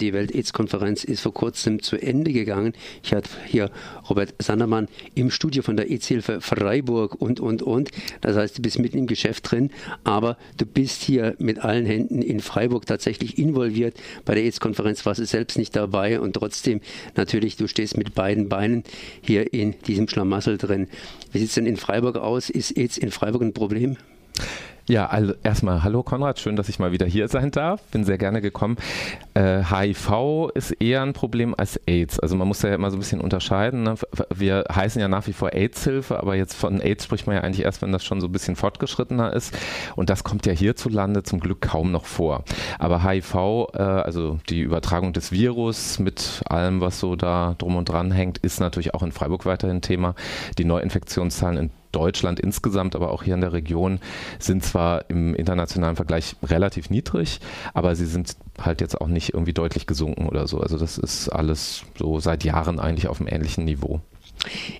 Die Welt-AIDS-Konferenz ist vor kurzem zu Ende gegangen. Ich hatte hier Robert Sandermann im Studio von der AIDS-Hilfe Freiburg und, und, und. Das heißt, du bist mitten im Geschäft drin, aber du bist hier mit allen Händen in Freiburg tatsächlich involviert. Bei der AIDS-Konferenz warst du selbst nicht dabei und trotzdem natürlich, du stehst mit beiden Beinen hier in diesem Schlamassel drin. Wie sieht es denn in Freiburg aus? Ist AIDS in Freiburg ein Problem? Ja, also erstmal hallo Konrad, schön, dass ich mal wieder hier sein darf. Bin sehr gerne gekommen. Äh, HIV ist eher ein Problem als AIDS. Also man muss ja immer so ein bisschen unterscheiden. Ne? Wir heißen ja nach wie vor AIDS-Hilfe, aber jetzt von AIDS spricht man ja eigentlich erst, wenn das schon so ein bisschen fortgeschrittener ist. Und das kommt ja hierzulande zum Glück kaum noch vor. Aber HIV, äh, also die Übertragung des Virus mit allem, was so da drum und dran hängt, ist natürlich auch in Freiburg weiterhin Thema. Die Neuinfektionszahlen in Deutschland insgesamt, aber auch hier in der Region sind zwar im internationalen Vergleich relativ niedrig, aber sie sind halt jetzt auch nicht irgendwie deutlich gesunken oder so. Also das ist alles so seit Jahren eigentlich auf einem ähnlichen Niveau.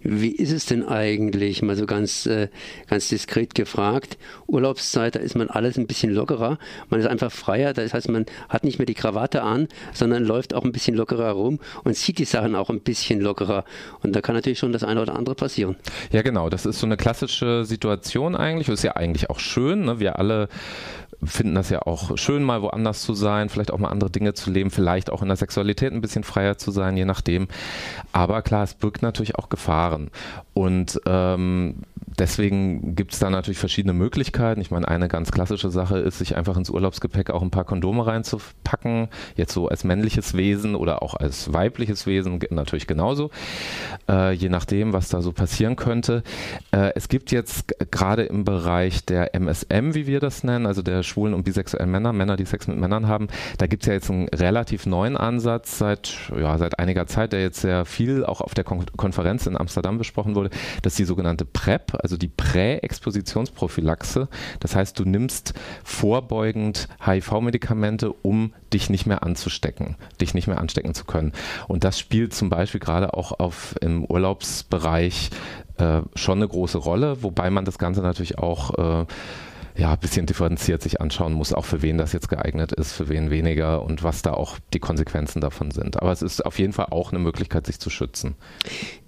Wie ist es denn eigentlich, mal so ganz, äh, ganz diskret gefragt? Urlaubszeit, da ist man alles ein bisschen lockerer. Man ist einfach freier. Das heißt, man hat nicht mehr die Krawatte an, sondern läuft auch ein bisschen lockerer rum und sieht die Sachen auch ein bisschen lockerer. Und da kann natürlich schon das eine oder andere passieren. Ja, genau. Das ist so eine klassische Situation eigentlich. Ist ja eigentlich auch schön. Ne? Wir alle finden das ja auch schön, mal woanders zu sein, vielleicht auch mal andere Dinge zu leben, vielleicht auch in der Sexualität ein bisschen freier zu sein, je nachdem. Aber klar, es birgt natürlich auch Gefahren. Und ähm, deswegen gibt es da natürlich verschiedene Möglichkeiten. Ich meine, eine ganz klassische Sache ist, sich einfach ins Urlaubsgepäck auch ein paar Kondome reinzupacken, jetzt so als männliches Wesen oder auch als weibliches Wesen natürlich genauso, äh, je nachdem, was da so passieren könnte. Äh, es gibt jetzt gerade im Bereich der MSM, wie wir das nennen, also der schwulen und bisexuellen Männer, Männer, die Sex mit Männern haben, da gibt es ja jetzt einen relativ neuen Ansatz seit, ja, seit einiger Zeit, der jetzt sehr viel auch auf der Kon Konferenz in Amsterdam besprochen wurde, das ist die sogenannte PrEP, also die Präexpositionsprophylaxe. Das heißt, du nimmst vorbeugend HIV-Medikamente, um dich nicht mehr anzustecken, dich nicht mehr anstecken zu können. Und das spielt zum Beispiel gerade auch auf im Urlaubsbereich äh, schon eine große Rolle, wobei man das Ganze natürlich auch äh, ja, ein bisschen differenziert sich anschauen muss, auch für wen das jetzt geeignet ist, für wen weniger und was da auch die Konsequenzen davon sind. Aber es ist auf jeden Fall auch eine Möglichkeit, sich zu schützen.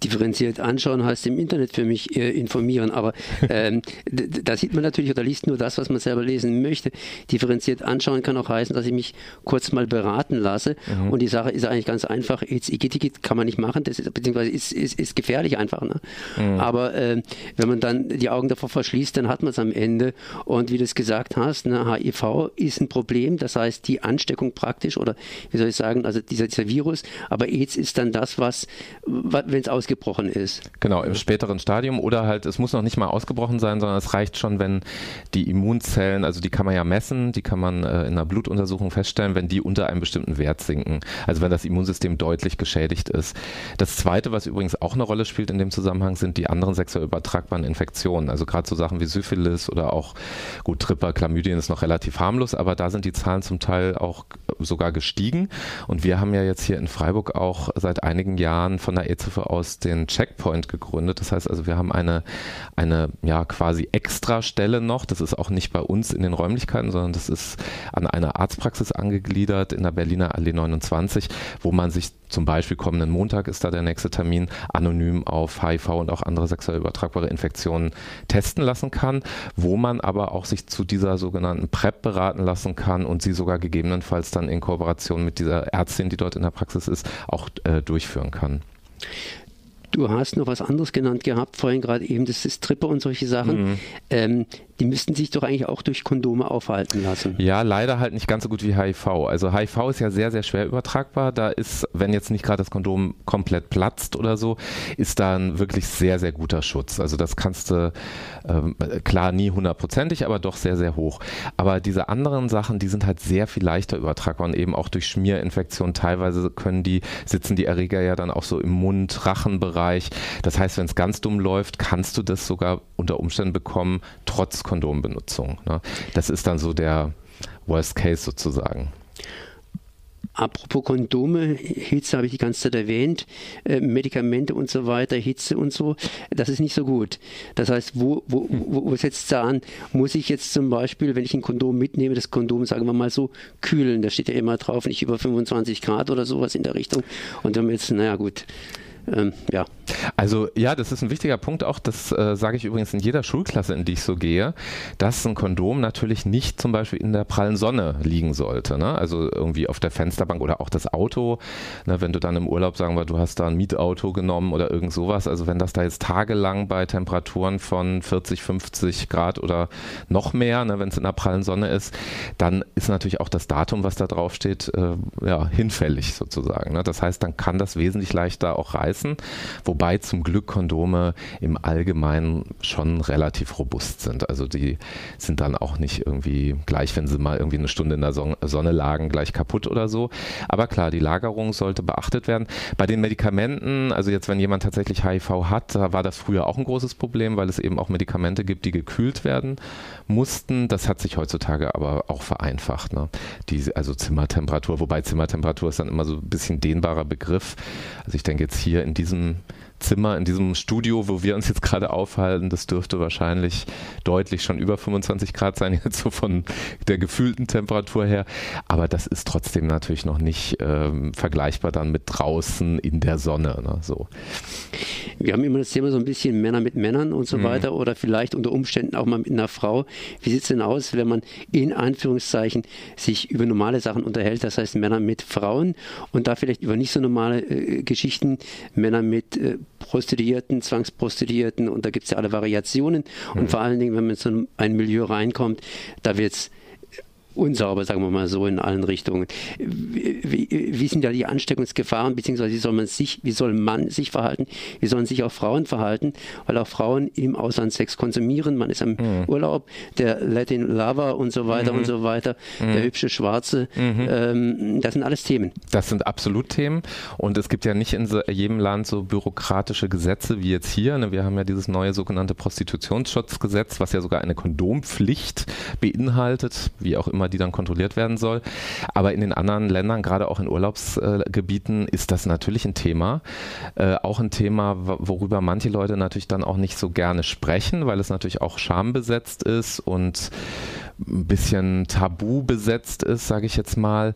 Differenziert anschauen heißt im Internet für mich äh, informieren, aber ähm, da sieht man natürlich oder liest nur das, was man selber lesen möchte. Differenziert anschauen kann auch heißen, dass ich mich kurz mal beraten lasse mhm. und die Sache ist eigentlich ganz einfach. Igitigit kann man nicht machen, das ist, beziehungsweise ist, ist, ist gefährlich einfach. Ne? Mhm. Aber äh, wenn man dann die Augen davor verschließt, dann hat man es am Ende und wie du es gesagt hast, ne, HIV ist ein Problem, das heißt die Ansteckung praktisch oder wie soll ich sagen, also dieser, dieser Virus, aber AIDS ist dann das, was, wenn es ausgebrochen ist. Genau, im späteren Stadium oder halt, es muss noch nicht mal ausgebrochen sein, sondern es reicht schon, wenn die Immunzellen, also die kann man ja messen, die kann man äh, in einer Blutuntersuchung feststellen, wenn die unter einem bestimmten Wert sinken. Also wenn das Immunsystem deutlich geschädigt ist. Das zweite, was übrigens auch eine Rolle spielt in dem Zusammenhang, sind die anderen sexuell übertragbaren Infektionen. Also gerade so Sachen wie Syphilis oder auch Gut, Tripper, Chlamydien ist noch relativ harmlos, aber da sind die Zahlen zum Teil auch sogar gestiegen. Und wir haben ja jetzt hier in Freiburg auch seit einigen Jahren von der EZF aus den Checkpoint gegründet. Das heißt also, wir haben eine, eine ja quasi Extrastelle noch. Das ist auch nicht bei uns in den Räumlichkeiten, sondern das ist an einer Arztpraxis angegliedert in der Berliner Allee 29, wo man sich zum Beispiel kommenden Montag ist da der nächste Termin, anonym auf HIV und auch andere sexuell übertragbare Infektionen testen lassen kann, wo man aber auch sich zu dieser sogenannten PrEP beraten lassen kann und sie sogar gegebenenfalls dann in Kooperation mit dieser Ärztin, die dort in der Praxis ist, auch äh, durchführen kann. Du hast noch was anderes genannt gehabt, vorhin gerade eben, das ist Tripper und solche Sachen. Mhm. Ähm, die müssten sich doch eigentlich auch durch Kondome aufhalten lassen. Ja, leider halt nicht ganz so gut wie HIV. Also HIV ist ja sehr, sehr schwer übertragbar. Da ist, wenn jetzt nicht gerade das Kondom komplett platzt oder so, ist da ein wirklich sehr, sehr guter Schutz. Also das kannst du, ähm, klar, nie hundertprozentig, aber doch sehr, sehr hoch. Aber diese anderen Sachen, die sind halt sehr viel leichter übertragbar und eben auch durch Schmierinfektionen. Teilweise können die, sitzen die Erreger ja dann auch so im Mund, Rachenbereich. Das heißt, wenn es ganz dumm läuft, kannst du das sogar unter Umständen bekommen, trotz Kondombenutzung. Ne? Das ist dann so der Worst Case sozusagen. Apropos Kondome, Hitze habe ich die ganze Zeit erwähnt, äh, Medikamente und so weiter, Hitze und so, das ist nicht so gut. Das heißt, wo, wo, wo, wo setzt es an? Muss ich jetzt zum Beispiel, wenn ich ein Kondom mitnehme, das Kondom, sagen wir mal so, kühlen? Da steht ja immer drauf, nicht über 25 Grad oder sowas in der Richtung. Und dann jetzt, naja gut, ähm, ja. Also ja, das ist ein wichtiger Punkt auch, das äh, sage ich übrigens in jeder Schulklasse, in die ich so gehe, dass ein Kondom natürlich nicht zum Beispiel in der prallen Sonne liegen sollte. Ne? Also irgendwie auf der Fensterbank oder auch das Auto, ne? wenn du dann im Urlaub, sagen wir, du hast da ein Mietauto genommen oder irgend sowas, also wenn das da jetzt tagelang bei Temperaturen von 40, 50 Grad oder noch mehr, ne? wenn es in der prallen Sonne ist, dann ist natürlich auch das Datum, was da drauf steht, äh, ja, hinfällig sozusagen. Ne? Das heißt, dann kann das wesentlich leichter auch reißen reißen, wobei zum Glück Kondome im Allgemeinen schon relativ robust sind. Also die sind dann auch nicht irgendwie gleich, wenn sie mal irgendwie eine Stunde in der Sonne lagen, gleich kaputt oder so. Aber klar, die Lagerung sollte beachtet werden. Bei den Medikamenten, also jetzt wenn jemand tatsächlich HIV hat, da war das früher auch ein großes Problem, weil es eben auch Medikamente gibt, die gekühlt werden mussten. Das hat sich heutzutage aber auch vereinfacht. Ne? Die, also Zimmertemperatur, wobei Zimmertemperatur ist dann immer so ein bisschen dehnbarer Begriff. Also ich denke jetzt hier in diesem Zimmer, in diesem Studio, wo wir uns jetzt gerade aufhalten, das dürfte wahrscheinlich deutlich schon über 25 Grad sein, jetzt so von der gefühlten Temperatur her. Aber das ist trotzdem natürlich noch nicht ähm, vergleichbar dann mit draußen in der Sonne. Ne, so. Wir haben immer das Thema so ein bisschen Männer mit Männern und so mhm. weiter oder vielleicht unter Umständen auch mal mit einer Frau. Wie sieht es denn aus, wenn man in Anführungszeichen sich über normale Sachen unterhält, das heißt Männer mit Frauen und da vielleicht über nicht so normale äh, Geschichten, Männer mit äh, Prostituierten, Zwangsprostituierten und da gibt es ja alle Variationen. Und mhm. vor allen Dingen, wenn man in so ein Milieu reinkommt, da wird es unsauber, sagen wir mal so, in allen Richtungen. Wie, wie, sind da die Ansteckungsgefahren, beziehungsweise wie soll man sich, wie soll man sich verhalten, wie sollen sich auch Frauen verhalten, weil auch Frauen im Ausland Sex konsumieren, man ist am mhm. Urlaub, der Latin Lover und so weiter mhm. und so weiter, mhm. der hübsche Schwarze, mhm. ähm, das sind alles Themen. Das sind absolut Themen und es gibt ja nicht in jedem Land so bürokratische Gesetze wie jetzt hier. Ne? Wir haben ja dieses neue sogenannte Prostitutionsschutzgesetz, was ja sogar eine Kondompflicht beinhaltet, wie auch immer Firma, die dann kontrolliert werden soll. Aber in den anderen Ländern, gerade auch in Urlaubsgebieten, ist das natürlich ein Thema. Äh, auch ein Thema, worüber manche Leute natürlich dann auch nicht so gerne sprechen, weil es natürlich auch schambesetzt ist und ein bisschen tabu besetzt ist, sage ich jetzt mal.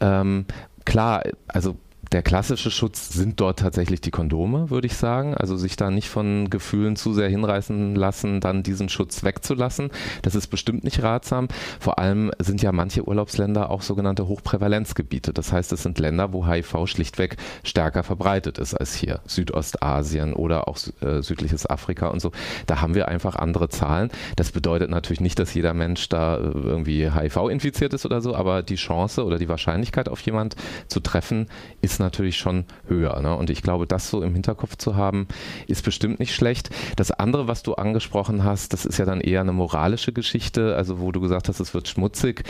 Ähm, klar, also der klassische Schutz sind dort tatsächlich die Kondome, würde ich sagen. Also sich da nicht von Gefühlen zu sehr hinreißen lassen, dann diesen Schutz wegzulassen. Das ist bestimmt nicht ratsam. Vor allem sind ja manche Urlaubsländer auch sogenannte Hochprävalenzgebiete. Das heißt, es sind Länder, wo HIV schlichtweg stärker verbreitet ist als hier. Südostasien oder auch äh, südliches Afrika und so. Da haben wir einfach andere Zahlen. Das bedeutet natürlich nicht, dass jeder Mensch da äh, irgendwie HIV infiziert ist oder so, aber die Chance oder die Wahrscheinlichkeit auf jemand zu treffen ist ist natürlich schon höher. Ne? Und ich glaube, das so im Hinterkopf zu haben, ist bestimmt nicht schlecht. Das andere, was du angesprochen hast, das ist ja dann eher eine moralische Geschichte, also wo du gesagt hast, es wird schmutzig.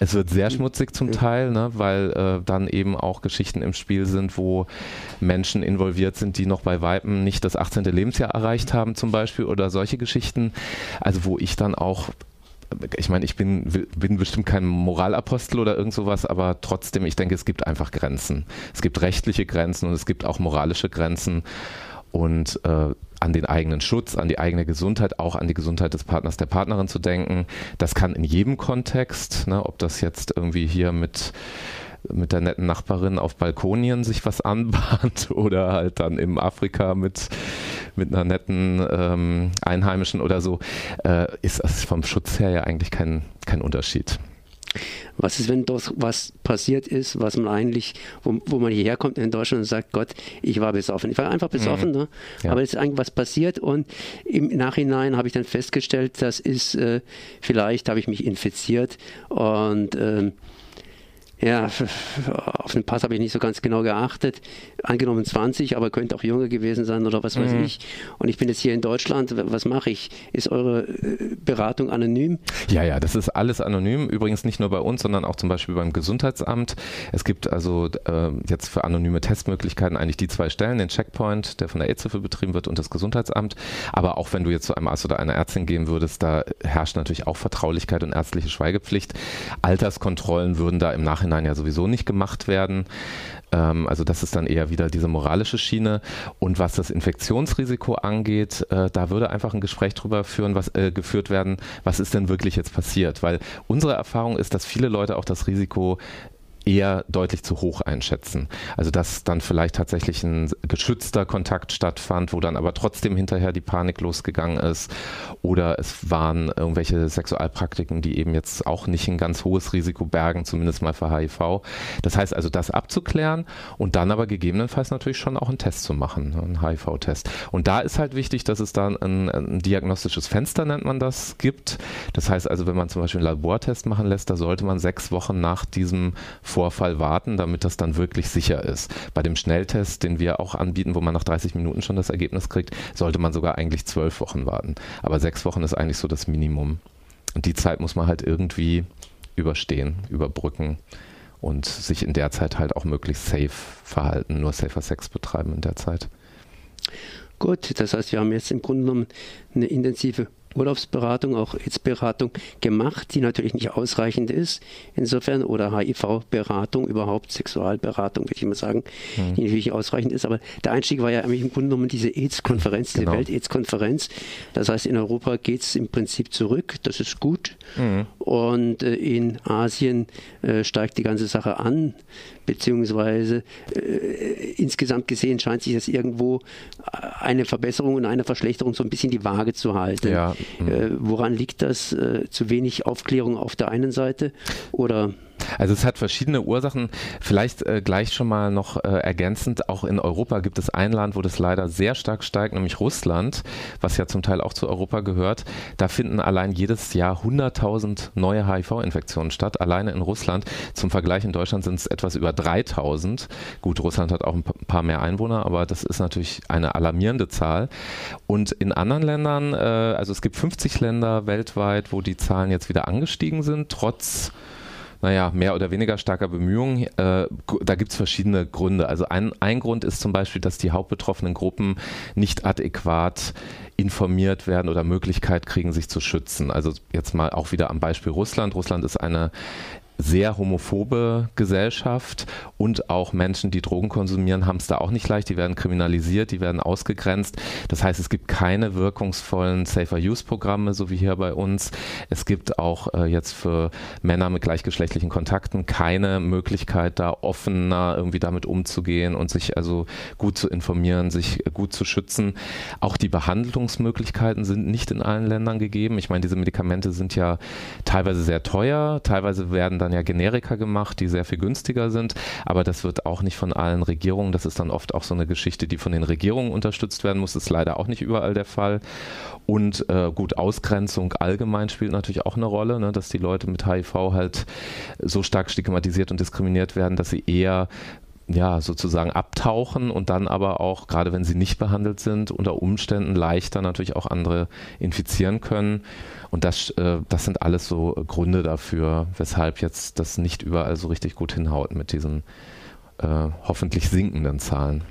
Es wird sehr schmutzig zum Teil, ne? weil äh, dann eben auch Geschichten im Spiel sind, wo Menschen involviert sind, die noch bei Weipen nicht das 18. Lebensjahr erreicht haben zum Beispiel oder solche Geschichten. Also wo ich dann auch ich meine, ich bin, bin bestimmt kein Moralapostel oder irgend sowas, aber trotzdem, ich denke, es gibt einfach Grenzen. Es gibt rechtliche Grenzen und es gibt auch moralische Grenzen und äh, an den eigenen Schutz, an die eigene Gesundheit, auch an die Gesundheit des Partners, der Partnerin zu denken. Das kann in jedem Kontext, ne, ob das jetzt irgendwie hier mit mit der netten Nachbarin auf Balkonien sich was anbahnt oder halt dann im Afrika mit, mit einer netten ähm, Einheimischen oder so, äh, ist das vom Schutz her ja eigentlich kein, kein Unterschied. Was ist, wenn das was passiert ist, was man eigentlich, wo, wo man hierher kommt in Deutschland und sagt, Gott, ich war besoffen. Ich war einfach besoffen, mhm. ne? ja. aber es ist eigentlich was passiert und im Nachhinein habe ich dann festgestellt, das ist, äh, vielleicht habe ich mich infiziert und ähm, ja, auf den Pass habe ich nicht so ganz genau geachtet. Angenommen 20, aber könnte auch jünger gewesen sein oder was weiß mhm. ich. Und ich bin jetzt hier in Deutschland. Was mache ich? Ist eure äh, Beratung anonym? Ja, ja, das ist alles anonym. Übrigens nicht nur bei uns, sondern auch zum Beispiel beim Gesundheitsamt. Es gibt also äh, jetzt für anonyme Testmöglichkeiten eigentlich die zwei Stellen, den Checkpoint, der von der AIDS-Hilfe betrieben wird und das Gesundheitsamt. Aber auch wenn du jetzt zu einem Arzt oder einer Ärztin gehen würdest, da herrscht natürlich auch Vertraulichkeit und ärztliche Schweigepflicht. Alterskontrollen würden da im Nachhinein Vorhinein ja sowieso nicht gemacht werden. Ähm, also das ist dann eher wieder diese moralische Schiene. Und was das Infektionsrisiko angeht, äh, da würde einfach ein Gespräch drüber führen, was äh, geführt werden, was ist denn wirklich jetzt passiert? Weil unsere Erfahrung ist, dass viele Leute auch das Risiko eher deutlich zu hoch einschätzen. Also dass dann vielleicht tatsächlich ein geschützter Kontakt stattfand, wo dann aber trotzdem hinterher die Panik losgegangen ist. Oder es waren irgendwelche Sexualpraktiken, die eben jetzt auch nicht ein ganz hohes Risiko bergen, zumindest mal für HIV. Das heißt also, das abzuklären und dann aber gegebenenfalls natürlich schon auch einen Test zu machen, einen HIV-Test. Und da ist halt wichtig, dass es dann ein, ein diagnostisches Fenster, nennt man das, gibt. Das heißt also, wenn man zum Beispiel einen Labortest machen lässt, da sollte man sechs Wochen nach diesem Vorfall warten, damit das dann wirklich sicher ist. Bei dem Schnelltest, den wir auch anbieten, wo man nach 30 Minuten schon das Ergebnis kriegt, sollte man sogar eigentlich zwölf Wochen warten. Aber sechs Wochen ist eigentlich so das Minimum. Und die Zeit muss man halt irgendwie überstehen, überbrücken und sich in der Zeit halt auch möglichst safe verhalten, nur safer Sex betreiben in der Zeit. Gut, das heißt, wir haben jetzt im Grunde genommen eine intensive Urlaubsberatung, auch AIDS-Beratung gemacht, die natürlich nicht ausreichend ist. Insofern, oder HIV-Beratung, überhaupt Sexualberatung, würde ich mal sagen, mhm. die natürlich ausreichend ist. Aber der Einstieg war ja eigentlich im Grunde genommen diese AIDS-Konferenz, diese genau. Welt-AIDS-Konferenz. Das heißt, in Europa geht es im Prinzip zurück, das ist gut. Mhm. Und äh, in Asien äh, steigt die ganze Sache an beziehungsweise äh, insgesamt gesehen scheint sich das irgendwo äh, eine Verbesserung und eine Verschlechterung so ein bisschen die Waage zu halten. Ja. Äh, woran liegt das? Äh, zu wenig Aufklärung auf der einen Seite oder also es hat verschiedene Ursachen. Vielleicht äh, gleich schon mal noch äh, ergänzend, auch in Europa gibt es ein Land, wo das leider sehr stark steigt, nämlich Russland, was ja zum Teil auch zu Europa gehört. Da finden allein jedes Jahr 100.000 neue HIV-Infektionen statt, alleine in Russland. Zum Vergleich in Deutschland sind es etwas über 3.000. Gut, Russland hat auch ein paar mehr Einwohner, aber das ist natürlich eine alarmierende Zahl. Und in anderen Ländern, äh, also es gibt 50 Länder weltweit, wo die Zahlen jetzt wieder angestiegen sind, trotz naja, mehr oder weniger starker Bemühungen. Äh, da gibt es verschiedene Gründe. Also ein, ein Grund ist zum Beispiel, dass die hauptbetroffenen Gruppen nicht adäquat informiert werden oder Möglichkeit kriegen, sich zu schützen. Also jetzt mal auch wieder am Beispiel Russland. Russland ist eine sehr homophobe Gesellschaft und auch Menschen, die Drogen konsumieren, haben es da auch nicht leicht. Die werden kriminalisiert, die werden ausgegrenzt. Das heißt, es gibt keine wirkungsvollen Safer-Use-Programme, so wie hier bei uns. Es gibt auch äh, jetzt für Männer mit gleichgeschlechtlichen Kontakten keine Möglichkeit, da offener irgendwie damit umzugehen und sich also gut zu informieren, sich gut zu schützen. Auch die Behandlungsmöglichkeiten sind nicht in allen Ländern gegeben. Ich meine, diese Medikamente sind ja teilweise sehr teuer, teilweise werden dann ja Generika gemacht, die sehr viel günstiger sind, aber das wird auch nicht von allen Regierungen, das ist dann oft auch so eine Geschichte, die von den Regierungen unterstützt werden muss, das ist leider auch nicht überall der Fall. Und äh, gut, Ausgrenzung allgemein spielt natürlich auch eine Rolle, ne, dass die Leute mit HIV halt so stark stigmatisiert und diskriminiert werden, dass sie eher ja, sozusagen abtauchen und dann aber auch, gerade wenn sie nicht behandelt sind, unter Umständen leichter natürlich auch andere infizieren können. Und das, äh, das sind alles so Gründe dafür, weshalb jetzt das nicht überall so richtig gut hinhaut mit diesen äh, hoffentlich sinkenden Zahlen.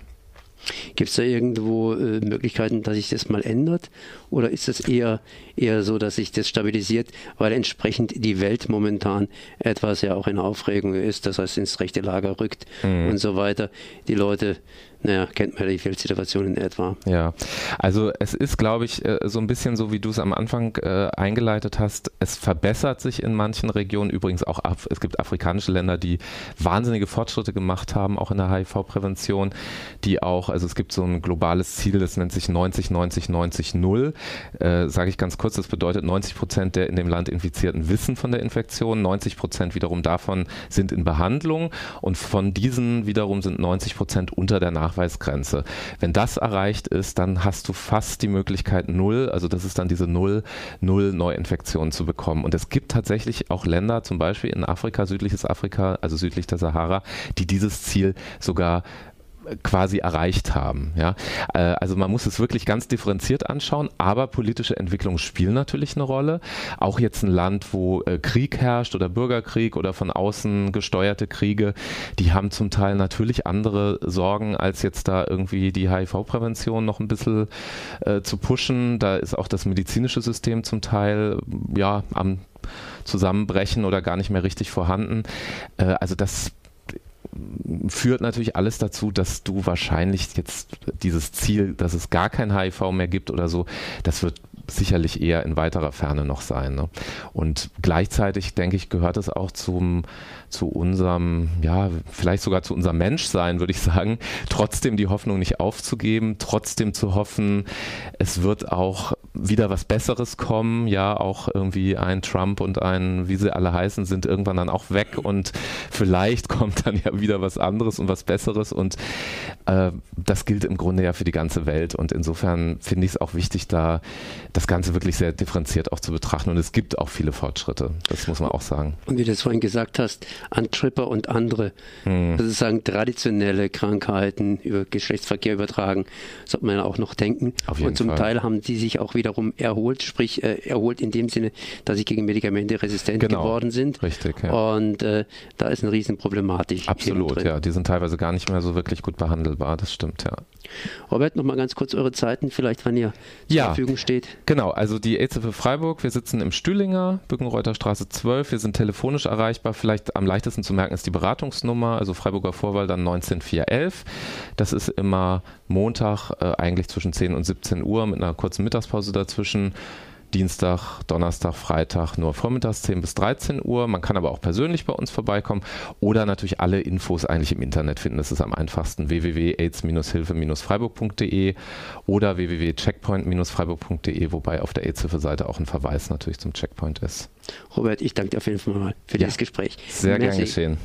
Gibt es da irgendwo äh, Möglichkeiten, dass sich das mal ändert? Oder ist es eher, eher so, dass sich das stabilisiert, weil entsprechend die Welt momentan etwas ja auch in Aufregung ist, das heißt ins rechte Lager rückt mhm. und so weiter. Die Leute naja, kennt man die Weltsituation in etwa. Ja, also es ist, glaube ich, äh, so ein bisschen so, wie du es am Anfang äh, eingeleitet hast. Es verbessert sich in manchen Regionen, übrigens auch, es gibt afrikanische Länder, die wahnsinnige Fortschritte gemacht haben, auch in der HIV-Prävention, die auch, also es gibt so ein globales Ziel, das nennt sich 90, 90, 90, 0. Äh, Sage ich ganz kurz, das bedeutet 90 Prozent der in dem Land Infizierten wissen von der Infektion, 90 Prozent wiederum davon sind in Behandlung und von diesen wiederum sind 90 Prozent unter der Nach Nachweisgrenze. Wenn das erreicht ist, dann hast du fast die Möglichkeit null, also das ist dann diese null, null Neuinfektionen zu bekommen. Und es gibt tatsächlich auch Länder, zum Beispiel in Afrika, südliches Afrika, also südlich der Sahara, die dieses Ziel sogar quasi erreicht haben. Ja? Äh, also man muss es wirklich ganz differenziert anschauen, aber politische Entwicklungen spielen natürlich eine Rolle. Auch jetzt ein Land, wo äh, Krieg herrscht oder Bürgerkrieg oder von außen gesteuerte Kriege, die haben zum Teil natürlich andere Sorgen, als jetzt da irgendwie die HIV-Prävention noch ein bisschen äh, zu pushen. Da ist auch das medizinische System zum Teil ja am Zusammenbrechen oder gar nicht mehr richtig vorhanden. Also das führt natürlich alles dazu, dass du wahrscheinlich jetzt dieses Ziel, dass es gar kein HIV mehr gibt oder so, das wird sicherlich eher in weiterer Ferne noch sein. Ne? Und gleichzeitig, denke ich, gehört es auch zum, zu unserem, ja, vielleicht sogar zu unserem Menschsein, würde ich sagen, trotzdem die Hoffnung nicht aufzugeben, trotzdem zu hoffen, es wird auch wieder was Besseres kommen. Ja, auch irgendwie ein Trump und ein, wie sie alle heißen, sind irgendwann dann auch weg und vielleicht kommt dann ja wieder was anderes und was Besseres und äh, das gilt im Grunde ja für die ganze Welt und insofern finde ich es auch wichtig, da das Ganze wirklich sehr differenziert auch zu betrachten und es gibt auch viele Fortschritte, das muss man auch sagen. Und wie du es vorhin gesagt hast, an Tripper und andere, hm. sozusagen traditionelle Krankheiten über Geschlechtsverkehr übertragen, sollte man ja auch noch denken. und zum Fall. Teil haben die sich auch wiederum erholt, sprich äh, erholt in dem Sinne, dass sie gegen Medikamente resistent genau. geworden sind. Richtig, ja. Und äh, da ist eine Riesenproblematik. Absolut, ja. Die sind teilweise gar nicht mehr so wirklich gut behandelbar, das stimmt, ja. Robert, nochmal ganz kurz eure Zeiten, vielleicht wann ihr ja, zur Verfügung steht. Genau, also die EZ für Freiburg, wir sitzen im Stühlinger, Bückenreuther Straße 12, wir sind telefonisch erreichbar, vielleicht am leichtesten zu merken ist die Beratungsnummer, also Freiburger Vorwahl dann 19411. Das ist immer Montag äh, eigentlich zwischen 10 und 17 Uhr mit einer kurzen Mittagspause dazwischen. Dienstag, Donnerstag, Freitag nur vormittags 10 bis 13 Uhr. Man kann aber auch persönlich bei uns vorbeikommen oder natürlich alle Infos eigentlich im Internet finden. Das ist am einfachsten www.aids-hilfe-freiburg.de oder www.checkpoint-freiburg.de, wobei auf der AIDS-Hilfe-Seite auch ein Verweis natürlich zum Checkpoint ist. Robert, ich danke dir auf jeden Fall mal für ja. dieses Gespräch. Sehr Merci. gern geschehen.